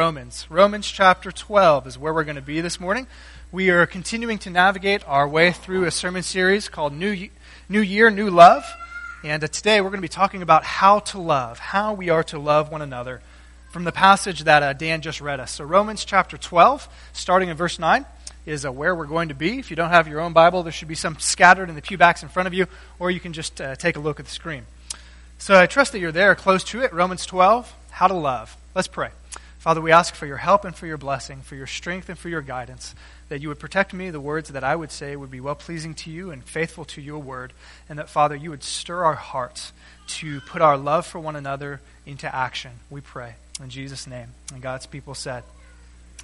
Romans. Romans chapter 12 is where we're going to be this morning. We are continuing to navigate our way through a sermon series called New, New Year, New Love. And uh, today we're going to be talking about how to love, how we are to love one another from the passage that uh, Dan just read us. So, Romans chapter 12, starting in verse 9, is uh, where we're going to be. If you don't have your own Bible, there should be some scattered in the pew backs in front of you, or you can just uh, take a look at the screen. So, I trust that you're there close to it. Romans 12, how to love. Let's pray. Father, we ask for your help and for your blessing, for your strength and for your guidance, that you would protect me, the words that I would say would be well pleasing to you and faithful to your word, and that, Father, you would stir our hearts to put our love for one another into action. We pray. In Jesus' name. And God's people said,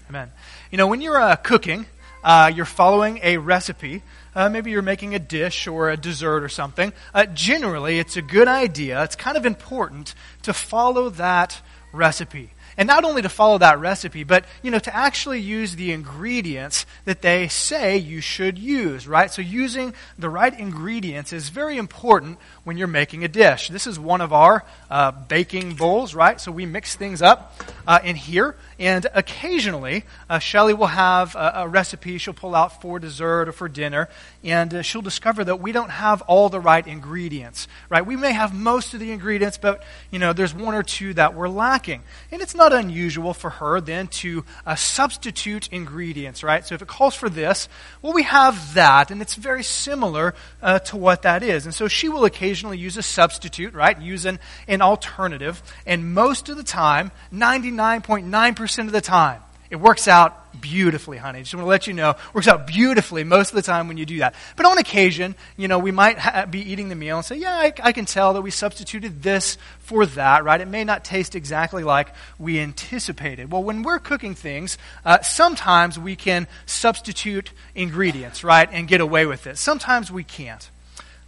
Amen. You know, when you're uh, cooking, uh, you're following a recipe. Uh, maybe you're making a dish or a dessert or something. Uh, generally, it's a good idea, it's kind of important to follow that recipe. And not only to follow that recipe, but, you know, to actually use the ingredients that they say you should use, right? So using the right ingredients is very important when you're making a dish. This is one of our uh, baking bowls, right? So we mix things up uh, in here. And occasionally, uh, Shelly will have a, a, recipe she'll pull out for dessert or for dinner, and uh, she'll discover that we don't have all the right ingredients, right? We may have most of the ingredients, but, you know, there's one or two that we're lacking. And it's not unusual for her then to uh, substitute ingredients, right? So if it calls for this, well, we have that, and it's very similar uh, to what that is. And so she will occasionally use a substitute, right? Use an, an alternative. And most of the time, 99.9% of the time. It works out beautifully, honey. Just want to let you know, works out beautifully most of the time when you do that. But on occasion, you know, we might ha- be eating the meal and say, yeah, I, I, can tell that we substituted this for that, right? It may not taste exactly like we anticipated. Well, when we're cooking things, uh, sometimes we can substitute ingredients, right, and get away with it. Sometimes we can't.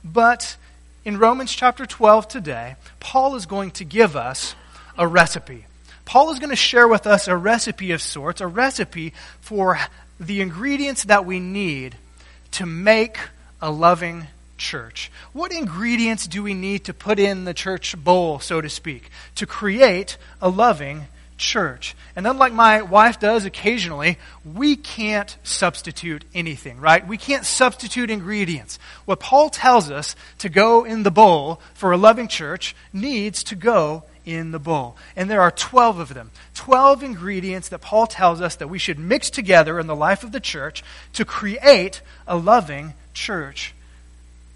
But in Romans chapter 12 today, Paul is going to give us a recipe. Paul is going to share with us a recipe of sorts, a recipe for the ingredients that we need to make a loving church. What ingredients do we need to put in the church bowl, so to speak, to create a loving church? And unlike my wife does occasionally, we can't substitute anything, right? We can't substitute ingredients. What Paul tells us to go in the bowl for a loving church needs to go in the bowl. And there are 12 of them. 12 ingredients that Paul tells us that we should mix together in the life of the church to create a loving church.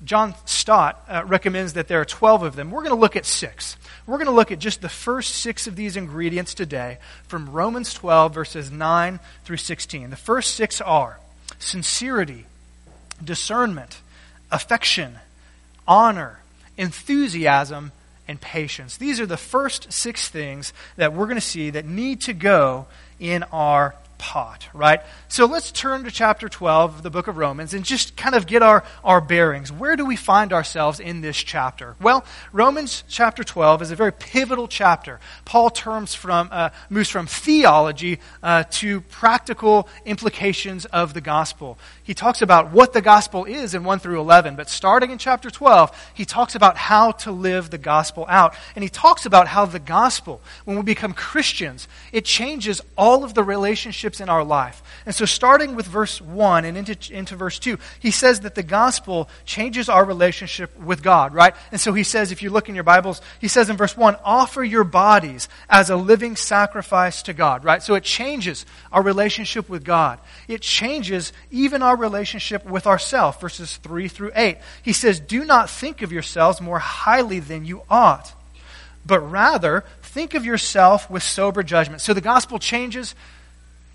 John Stott uh, recommends that there are 12 of them. We're going to look at six. We're going to look at just the first six of these ingredients today from Romans 12, verses 9 through 16. The first six are sincerity, discernment, affection, honor, enthusiasm, and patience. These are the first six things that we're going to see that need to go in our pot, right? So let's turn to chapter 12 of the book of Romans and just kind of get our, our bearings. Where do we find ourselves in this chapter? Well, Romans chapter 12 is a very pivotal chapter. Paul terms from, uh, moves from theology uh, to practical implications of the gospel. He talks about what the gospel is in 1 through 11, but starting in chapter 12, he talks about how to live the gospel out. And he talks about how the gospel, when we become Christians, it changes all of the relationships relationships in our life. And so, starting with verse 1 and into, into verse 2, he says that the gospel changes our relationship with God, right? And so, he says, if you look in your Bibles, he says in verse 1, offer your bodies as a living sacrifice to God, right? So, it changes our relationship with God. It changes even our relationship with ourselves, verses 3 through 8. He says, do not think of yourselves more highly than you ought but rather think of yourself with sober judgment. So the gospel changes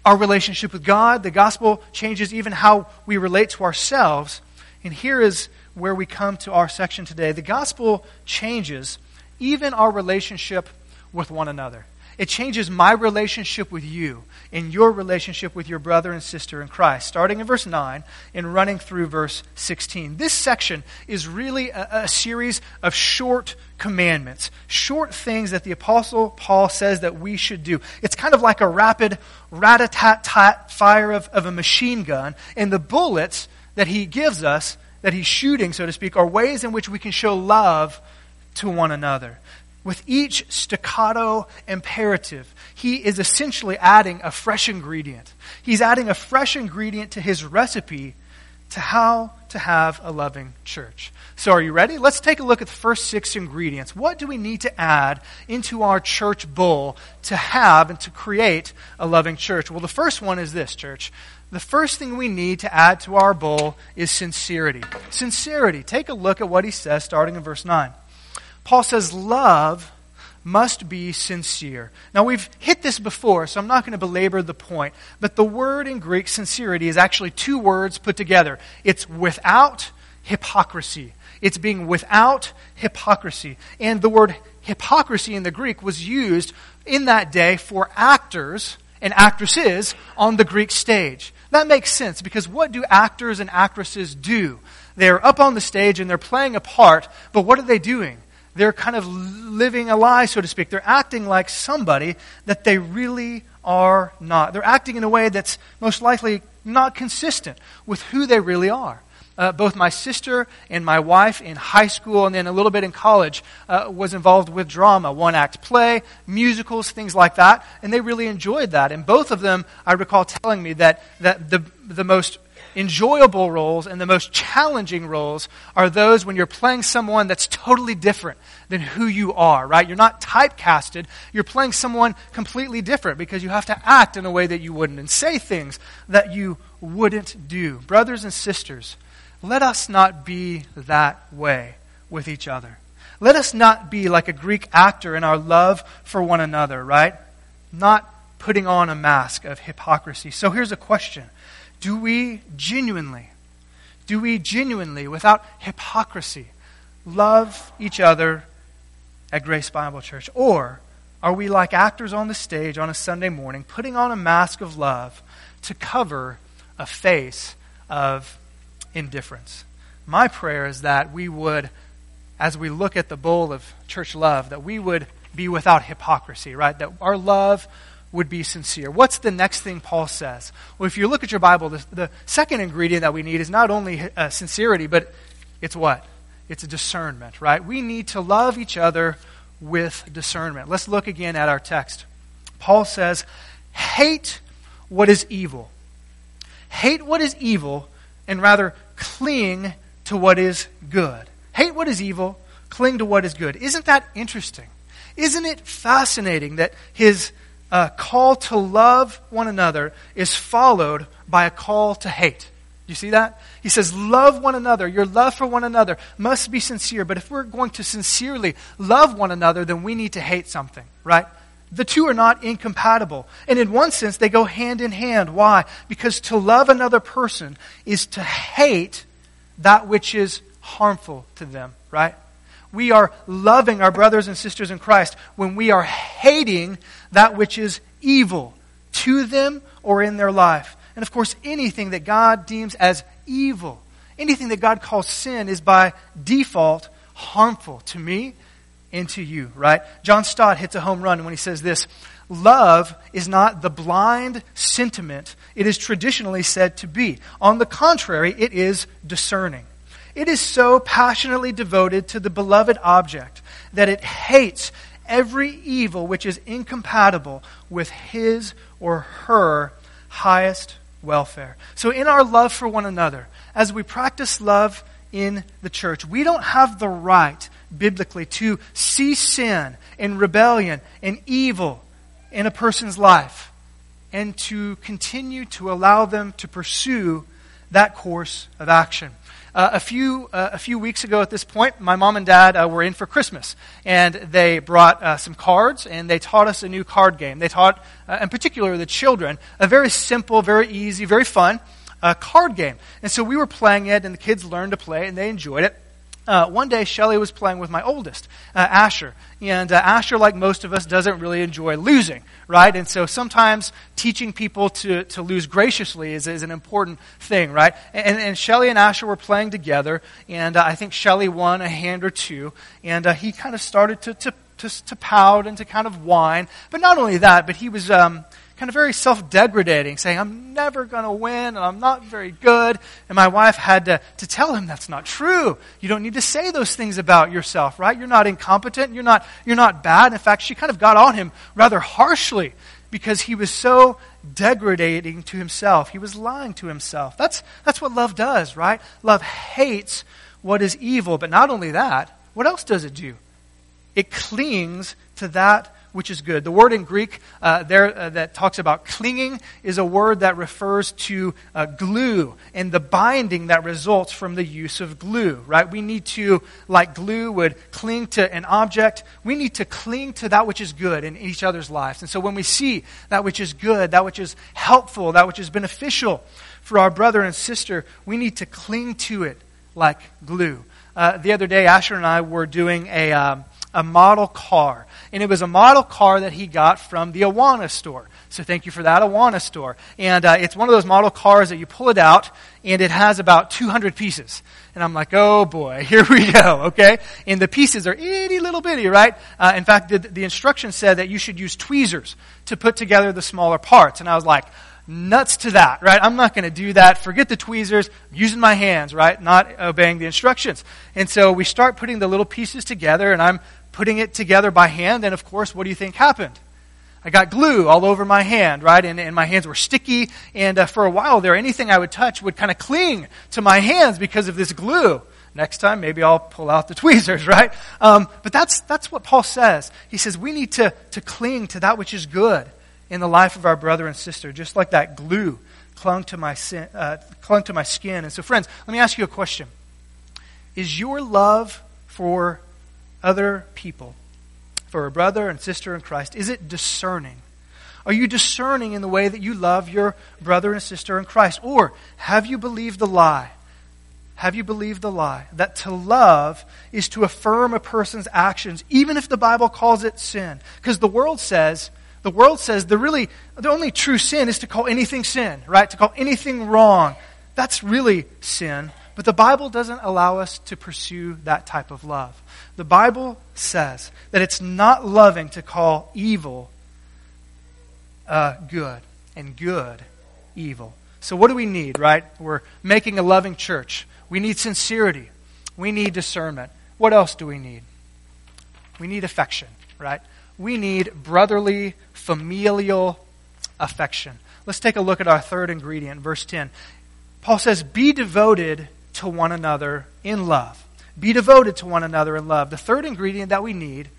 our relationship with God. The gospel changes even how we relate to ourselves. And here is where we come to our section today. The gospel changes even our relationship with one another. It changes my relationship with you and your relationship with your brother and sister in Christ, starting in verse 9 and running through verse 16. This section is really a, a series of short commandments, short things that the Apostle Paul says that we should do. It's kind of like a rapid rat a tat tat fire of, of a machine gun, and the bullets that he gives us, that he's shooting, so to speak, are ways in which we can show love to one another With each staccato imperative, he is essentially adding a fresh ingredient. He's adding a fresh ingredient to his recipe to how to have a loving church. So, are you ready? Let's take a look at the first six ingredients. What do we need to add into our church bowl to have and to create a loving church? Well, the first one is this, church. The first thing we need to add to our bowl is sincerity. Sincerity. Take a look at what he says starting in verse 9. Paul says, Love must be sincere. Now, we've hit this before, so I'm not going to belabor the point, but the word in Greek, sincerity, is actually two words put together. It's without hypocrisy. It's being without hypocrisy. And the word hypocrisy in the Greek was used in that day for actors and actresses on the Greek stage. That makes sense because what do actors and actresses do? They're up on the stage and they're playing a part, but what are they doing? They're kind of living a lie, so to speak. They're acting like somebody that they really are not. They're acting in a way that's most likely not consistent with who they really are. Uh, both my sister and my wife in high school and then a little bit in college uh, was involved with drama, one act play, musicals, things like that, and they really enjoyed that. And both of them, I recall telling me that, that the, the most enjoyable roles and the most challenging roles are those when you're playing someone that's totally different than who you are, right? You're not typecasted. You're playing someone completely different because you have to act in a way that you wouldn't and say things that you wouldn't do. Brothers and sisters, let us not be that way with each other. Let us not be like a Greek actor in our love for one another, right? Not putting on a mask of hypocrisy. So here's a question do we genuinely, do we genuinely, without hypocrisy, love each other at Grace Bible Church? Or are we like actors on the stage on a Sunday morning, putting on a mask of love to cover a face of indifference? My prayer is that we would, as we look at the bowl of church love, that we would be without hypocrisy, right? That our love would be sincere. What's the next thing Paul says? Well, if you look at your Bible, the, the second ingredient that we need is not only uh, sincerity, but it's what? It's a discernment, right? We need to love each other with discernment. Let's look again at our text. Paul says, Hate what is evil. Hate what is evil, and rather cling to what is good. Hate what is evil, cling to what is good. Isn't that interesting? Isn't it fascinating that his a call to love one another is followed by a call to hate. You see that? He says, Love one another. Your love for one another must be sincere. But if we're going to sincerely love one another, then we need to hate something, right? The two are not incompatible. And in one sense, they go hand in hand. Why? Because to love another person is to hate that which is harmful to them, right? We are loving our brothers and sisters in Christ when we are hating that which is evil to them or in their life. And of course, anything that God deems as evil, anything that God calls sin, is by default harmful to me and to you, right? John Stott hits a home run when he says this Love is not the blind sentiment it is traditionally said to be. On the contrary, it is discerning. It is so passionately devoted to the beloved object that it hates every evil which is incompatible with his or her highest welfare. So, in our love for one another, as we practice love in the church, we don't have the right, biblically, to see sin and rebellion and evil in a person's life and to continue to allow them to pursue that course of action. Uh, a, few, uh, a few weeks ago at this point, my mom and dad uh, were in for Christmas, and they brought uh, some cards, and they taught us a new card game. They taught, uh, in particular, the children, a very simple, very easy, very fun uh, card game. And so we were playing it, and the kids learned to play, and they enjoyed it. Uh, one day, Shelly was playing with my oldest, uh, Asher. And uh, Asher, like most of us, doesn't really enjoy losing, right? And so sometimes teaching people to, to lose graciously is, is an important thing, right? And, and Shelly and Asher were playing together, and uh, I think Shelly won a hand or two, and uh, he kind of started to, to, to, to, pout and to kind of whine. But not only that, but he was. Um, kind of very self degradating, saying, I'm never going to win and I'm not very good. And my wife had to, to tell him that's not true. You don't need to say those things about yourself, right? You're not incompetent. You're not, you're not bad. In fact, she kind of got on him rather harshly because he was so degrading to himself. He was lying to himself. That's, that's what love does, right? Love hates what is evil. But not only that, what else does it do? It clings to that which is good. The word in Greek uh, there uh, that talks about clinging is a word that refers to uh, glue and the binding that results from the use of glue, right? We need to, like glue would cling to an object, we need to cling to that which is good in each other's lives. And so when we see that which is good, that which is helpful, that which is beneficial for our brother and sister, we need to cling to it like glue. Uh, the other day, Asher and I were doing a. Um, a model car. And it was a model car that he got from the Awana store. So thank you for that, Awana store. And uh, it's one of those model cars that you pull it out, and it has about 200 pieces. And I'm like, oh boy, here we go, okay? And the pieces are itty little bitty, right? Uh, in fact, the, the instructions said that you should use tweezers to put together the smaller parts. And I was like, nuts to that, right? I'm not going to do that. Forget the tweezers. I'm using my hands, right? Not obeying the instructions. And so we start putting the little pieces together, and I'm putting it together by hand, and of course, what do you think happened? I got glue all over my hand, right? And, and my hands were sticky, and uh, for a while there, anything I would touch would kind of cling to my hands because of this glue. Next time, maybe I'll pull out the tweezers, right? Um, but that's, that's what Paul says. He says we need to, to cling to that which is good in the life of our brother and sister, just like that glue clung to my, sin, uh, clung to my skin. And so, friends, let me ask you a question. Is your love for other people, for a brother and sister in Christ? Is it discerning? Are you discerning in the way that you love your brother and sister in Christ? Or have you believed the lie? Have you believed the lie that to love is to affirm a person's actions, even if the Bible calls it sin? Because the world says, the world says the really, the only true sin is to call anything sin, right? To call anything wrong. That's really sin. But the Bible doesn't allow us to pursue that type of love. The Bible says that it's not loving to call evil uh, good and good evil. So, what do we need, right? We're making a loving church. We need sincerity. We need discernment. What else do we need? We need affection, right? We need brotherly, familial affection. Let's take a look at our third ingredient, verse 10. Paul says, Be devoted to one another in love. Be devoted to one another in love. The third ingredient that we need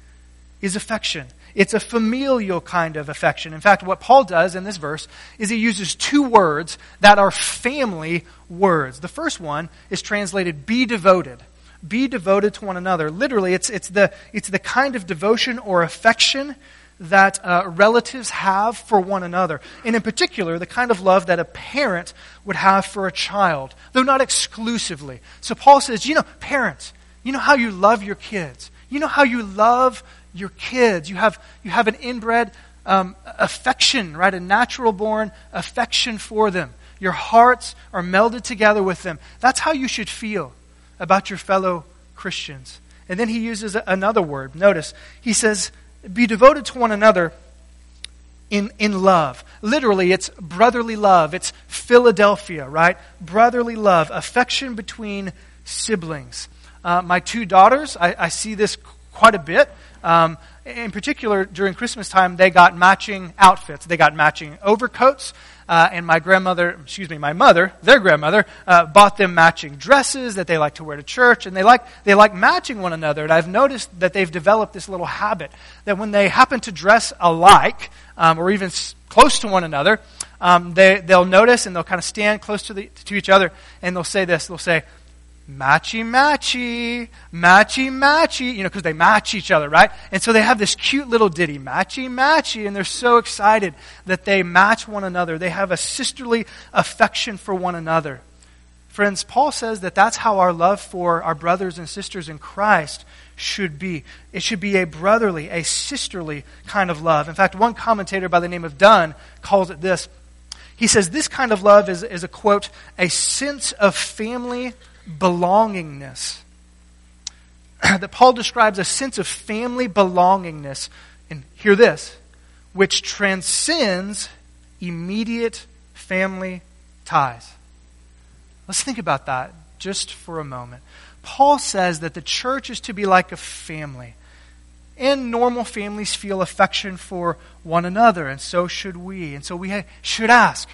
is affection. It's a familial kind of affection. In fact, what Paul does in this verse is he uses two words that are family words. The first one is translated be devoted. Be devoted to one another. Literally, it's, it's, the, it's the kind of devotion or affection that uh, relatives have for one another. And in particular, the kind of love that a parent would have for a child, though not exclusively. So Paul says, you know, parents, you know how you love your kids. You know how you love your kids. You have, you have an inbred um, affection, right? A natural born affection for them. Your hearts are melded together with them. That's how you should feel about your fellow Christians. And then he uses another word. Notice, he says, be devoted to one another in, in love. Literally, it's brotherly love. It's Philadelphia, right? Brotherly love, affection between siblings. Uh, my two daughters, I, I, see this quite a bit. Um, in particular, during Christmas time, they got matching outfits. They got matching overcoats. Uh, and my grandmother, excuse me, my mother, their grandmother, uh, bought them matching dresses that they like to wear to church, and they like they like matching one another. And I've noticed that they've developed this little habit that when they happen to dress alike, um, or even s- close to one another, um, they they'll notice and they'll kind of stand close to the to each other, and they'll say this. They'll say, matchy matchy, matchy matchy, you know, because they match each other, right? And so they have this cute little ditty, matchy matchy, and they're so excited that they match one another. They have a sisterly affection for one another. Friends, Paul says that that's how our love for our brothers and sisters in Christ should be. It should be a brotherly, a sisterly kind of love. In fact, one commentator by the name of Dunn calls it this. He says this kind of love is, is a quote, a sense of family belongingness. that Paul describes a sense of family belongingness. And hear this, which transcends immediate family ties. Let's think about that just for a moment. Paul says that the church is to be like a family. And normal families feel affection for one another, and so should we. And so we should ask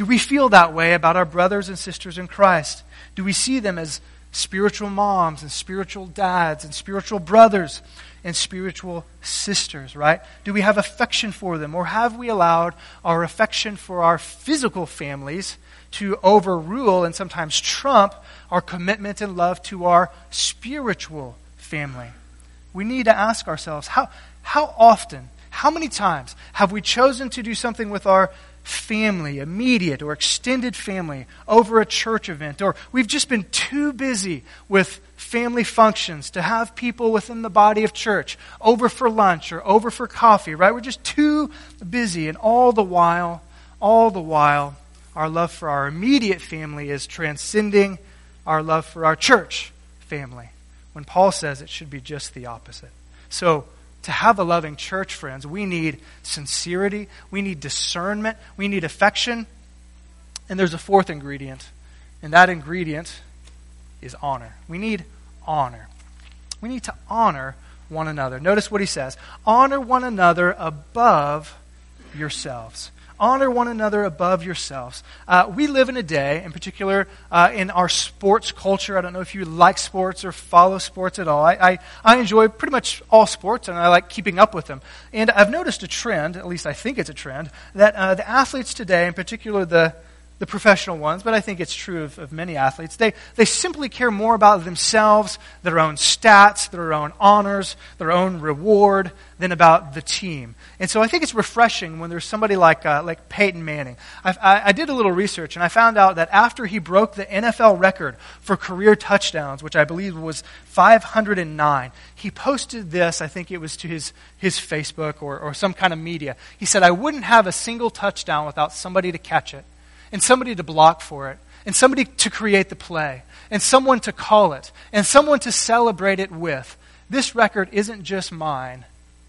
do we feel that way about our brothers and sisters in Christ? Do we see them as spiritual moms and spiritual dads and spiritual brothers and spiritual sisters, right? Do we have affection for them? Or have we allowed our affection for our physical families to overrule and sometimes trump our commitment and love to our spiritual family? We need to ask ourselves how, how often, how many times have we chosen to do something with our family, immediate or extended family, over a church event, or we've just been too busy with family functions to have people within the body of church over for lunch or over for coffee, right? We're just too busy, and all the while, all the while, our love for our immediate family is transcending our love for our church family. When Paul says it should be just the opposite. So, to have a loving church, friends, we need sincerity, we need discernment, we need affection. And there's a fourth ingredient, and that ingredient is honor. We need honor. We need to honor one another. Notice what he says honor one another above yourselves honor one another above yourselves. Uh, we live in a day, in particular uh, in our sports culture. I don't know if you like sports or follow sports at all. I, I, I, enjoy pretty much all sports and I like keeping up with them. And I've noticed a trend, at least I think it's a trend, that uh, the athletes today, in particular the the professional ones, but I think it's true of, of, many athletes. They, they simply care more about themselves, their own stats, their own honors, their own reward, than about the team. And so I think it's refreshing when there's somebody like, uh, like Peyton Manning. I, I, I did a little research, and I found out that after he broke the NFL record for career touchdowns, which I believe was 509, he posted this, I think it was to his, his Facebook or, or some kind of media. He said, I wouldn't have a single touchdown without somebody to catch it and somebody to block for it, and somebody to create the play, and someone to call it, and someone to celebrate it with. This record isn't just mine,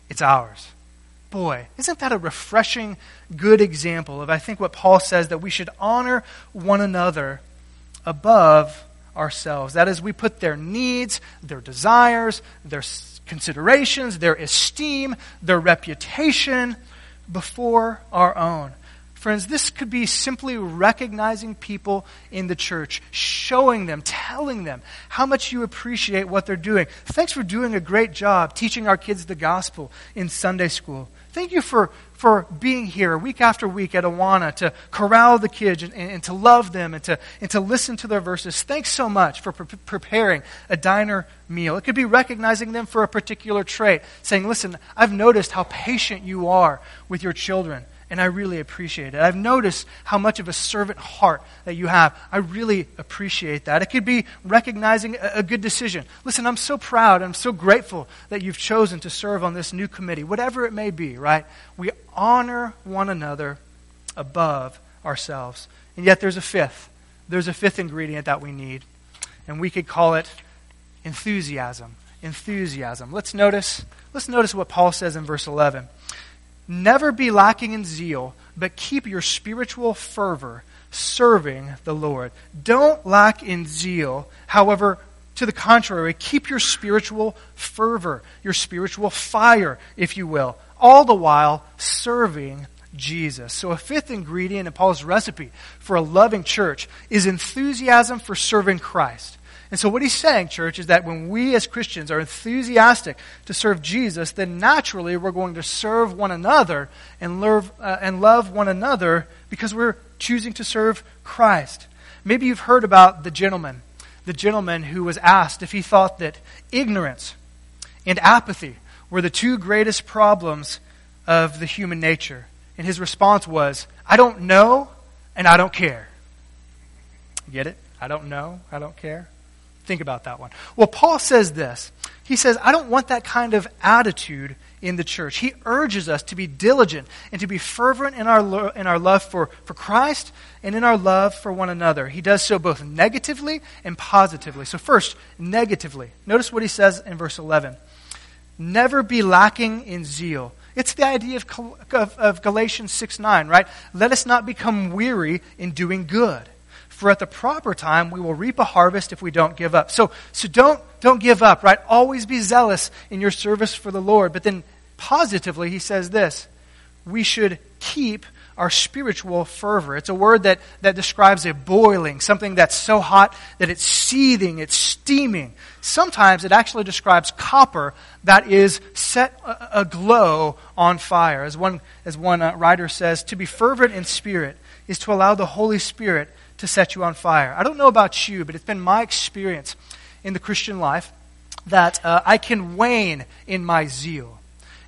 it's ours. Boy, isn't that a refreshing, good example of, I think, what Paul says that we should honor one another above ourselves. That is, we put their needs, their desires, their considerations, their esteem, their reputation before our own. Friends, this could be simply recognizing people in the church, showing them, telling them how much you appreciate what they're doing. Thanks for doing a great job teaching our kids the gospel in Sunday school. Thank you for, for being here week after week at Awana to corral the kids and, and to love them and to, and to listen to their verses. Thanks so much for pre- preparing a diner meal. It could be recognizing them for a particular trait, saying, Listen, I've noticed how patient you are with your children and I really appreciate it. I've noticed how much of a servant heart that you have. I really appreciate that. It could be recognizing a, a good decision. Listen, I'm so proud, I'm so grateful that you've chosen to serve on this new committee, whatever it may be, right? We honor one another above ourselves. And yet there's a fifth. There's a fifth ingredient that we need, and we could call it enthusiasm. Enthusiasm. Let's notice, let's notice what Paul says in verse 11. Never be lacking in zeal, but keep your spiritual fervor serving the Lord. Don't lack in zeal. However, to the contrary, keep your spiritual fervor, your spiritual fire, if you will, all the while serving Jesus. So, a fifth ingredient in Paul's recipe for a loving church is enthusiasm for serving Christ. And so, what he's saying, church, is that when we as Christians are enthusiastic to serve Jesus, then naturally we're going to serve one another and love, uh, and love one another because we're choosing to serve Christ. Maybe you've heard about the gentleman, the gentleman who was asked if he thought that ignorance and apathy were the two greatest problems of the human nature. And his response was, I don't know and I don't care. Get it? I don't know, I don't care. Think about that one. Well, Paul says this. He says, I don't want that kind of attitude in the church. He urges us to be diligent and to be fervent in our, lo- in our love for, for Christ and in our love for one another. He does so both negatively and positively. So, first, negatively. Notice what he says in verse 11 Never be lacking in zeal. It's the idea of, of, of Galatians 6 9, right? Let us not become weary in doing good. For at the proper time we will reap a harvest if we don't give up. So, so don't, don't give up, right? Always be zealous in your service for the Lord. But then positively, he says this we should keep our spiritual fervor. It's a word that, that describes a boiling, something that's so hot that it's seething, it's steaming. Sometimes it actually describes copper that is set aglow on fire. As one, as one uh, writer says, to be fervent in spirit is to allow the Holy Spirit to set you on fire. I don't know about you, but it's been my experience in the Christian life that uh, I can wane in my zeal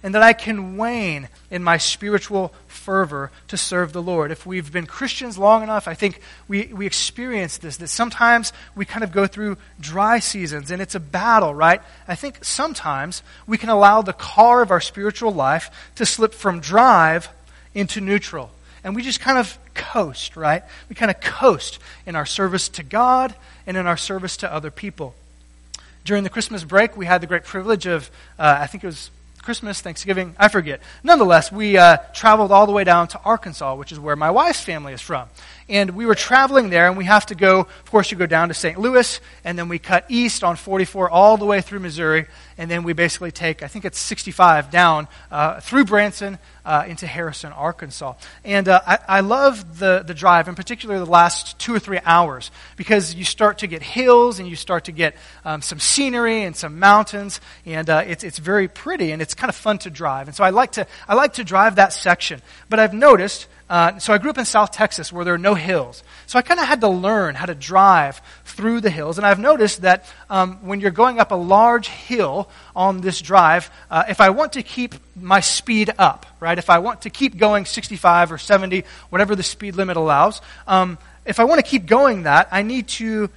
and that I can wane in my spiritual fervor to serve the Lord. If we've been Christians long enough, I think we, we experience this, that sometimes we kind of go through dry seasons and it's a battle, right? I think sometimes we can allow the car of our spiritual life to slip from drive into neutral. And we just kind of coast, right? We kind of coast in our service to God and in our service to other people. During the Christmas break, we had the great privilege of, uh, I think it was Christmas, Thanksgiving, I forget. Nonetheless, we uh, traveled all the way down to Arkansas, which is where my wife's family is from. And we were traveling there, and we have to go, of course, you go down to St. Louis, and then we cut east on 44 all the way through Missouri, and then we basically take, I think it's 65 down uh, through Branson uh, into Harrison, Arkansas. And uh, I, I love the, the drive, in particular the last two or three hours, because you start to get hills and you start to get um, some scenery and some mountains, and uh, it's, it's very pretty and it's kind of fun to drive. And so I like to, I like to drive that section. But I've noticed uh, so I grew up in South Texas where there are no hills. So I kind of had to learn how to drive through the hills. And I've noticed that um, when you're going up a large hill on this drive, uh, if I want to keep my speed up, right, if I want to keep going 65 or 70, whatever the speed limit allows, um, if I want to keep going that, I need to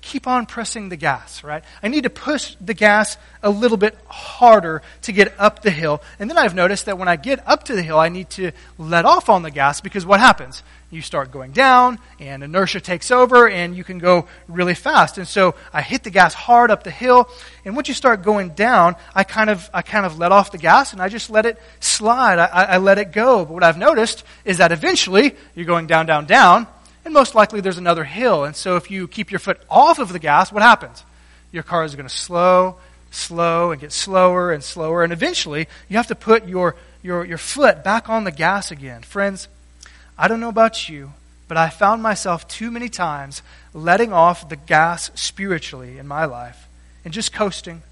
keep on pressing the gas, right? I need to push the gas a little bit harder to get up the hill. And then I've noticed that when I get up to the hill, I need to let off on the gas because what happens? You start going down and inertia takes over and you can go really fast. And so I hit the gas hard up the hill. And once you start going down, I kind of, I kind of let off the gas and I just let it slide. I, I let it go. But what I've noticed is that eventually you're going down, down, down and most likely there's another hill. And so if you keep your foot off of the gas, what happens? Your car is going to slow, slow, and get slower and slower. And eventually, you have to put your, your, your foot back on the gas again. Friends, I don't know about you, but I found myself too many times letting off the gas spiritually in my life and just coasting,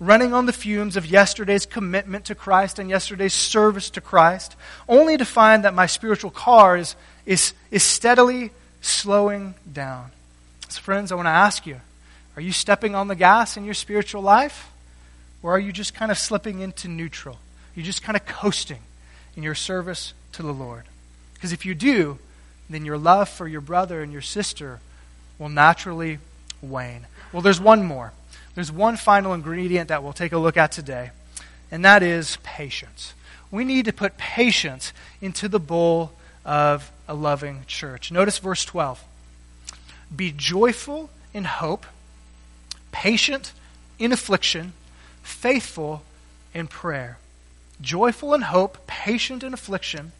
running on the fumes of yesterday's commitment to Christ and yesterday's service to Christ, only to find that my spiritual car is, is, is steadily slowing down. So, friends, I want to ask you are you stepping on the gas in your spiritual life? Or are you just kind of slipping into neutral? You're just kind of coasting in your service to the Lord. Because if you do, then your love for your brother and your sister will naturally wane. Well, there's one more. There's one final ingredient that we'll take a look at today, and that is patience. We need to put patience into the bowl of a loving church. Notice verse 12. Be joyful in hope, patient in affliction, faithful in prayer. Joyful in hope, patient in affliction,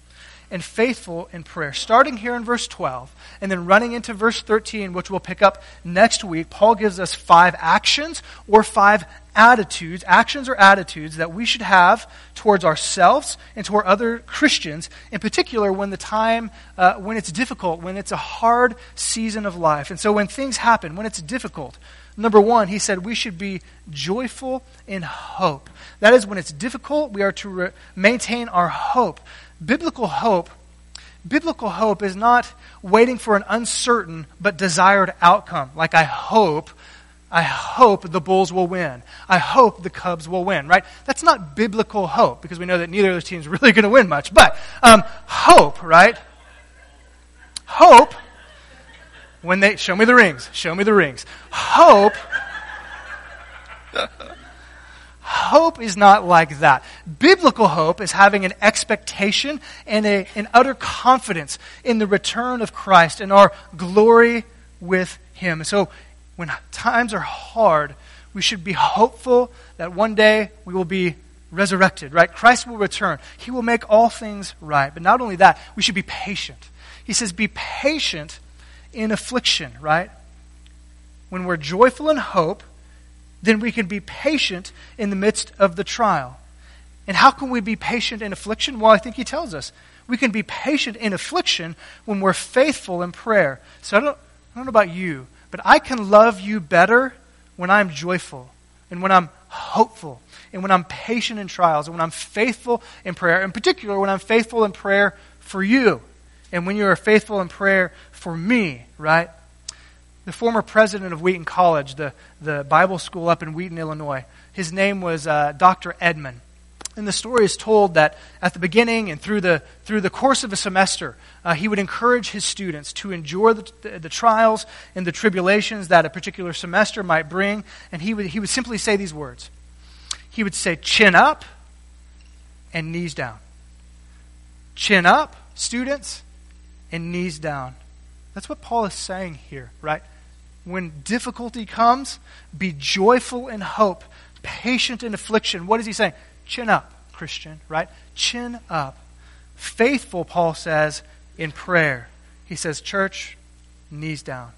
and faithful in prayer. Starting here in verse 12 and then running into verse 13, which we'll pick up next week, Paul gives us five actions or five attitudes, actions or attitudes that we should have towards ourselves and toward other Christians, in particular when the time, uh, when it's difficult, when it's a hard season of life. And so when things happen, when it's difficult, number one, he said we should be joyful in hope. That is, when it's difficult, we are to re- maintain our hope biblical hope biblical hope is not waiting for an uncertain but desired outcome. Like i hope i hope the bulls will win. I hope the cubs will win right? That's not biblical hope because we know that neither of those teams are really going to win much. But um, hope right? Hope when they show me the rings show me the rings. Hope Hope is not like that. Biblical hope is having an expectation and a, an utter confidence in the return of Christ and our glory with Him. So when times are hard, we should be hopeful that one day we will be resurrected, right? Christ will return. He will make all things right. But not only that, we should be patient. He says, be patient in affliction, right? When we're joyful in hope, then we can be patient in the midst of the trial. And how can we be patient in affliction? Well, I think he tells us. We can be patient in affliction when we're faithful in prayer. So I don't, I don't know about you, but I can love you better when I'm joyful and when I'm hopeful and when I'm patient in trials and when I'm faithful in prayer, in particular when I'm faithful in prayer for you and when you are faithful in prayer for me, right? The former president of Wheaton College, the, the Bible school up in Wheaton, Illinois, his name was uh, Dr. Edman. And the story is told that at the beginning and through the, through the course of a semester, uh, he would encourage his students to endure the, the, the, trials and the tribulations that a particular semester might bring. And he would, he would simply say these words He would say, chin up and knees down. Chin up, students, and knees down. That's what Paul is saying here, right? When difficulty comes, be joyful in hope, patient in affliction. What is he saying? Chin up, Christian, right? Chin up. Faithful, Paul says, in prayer. He says, church, knees down.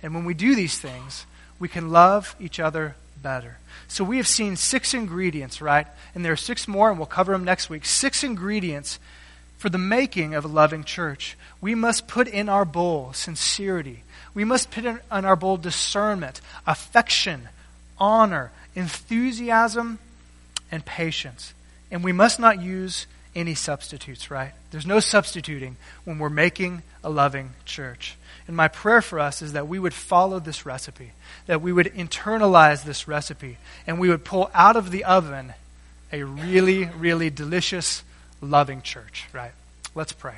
And when we do these things, we can love each other better. So we have seen six ingredients, right? And there are six more, and we'll cover them next week. Six ingredients for the making of a loving church. We must put in our bowl sincerity. We must put in our bold discernment, affection, honor, enthusiasm, and patience. And we must not use any substitutes, right? There's no substituting when we're making a loving church. And my prayer for us is that we would follow this recipe, that we would internalize this recipe, and we would pull out of the oven a really, really delicious, loving church, right? Let's pray.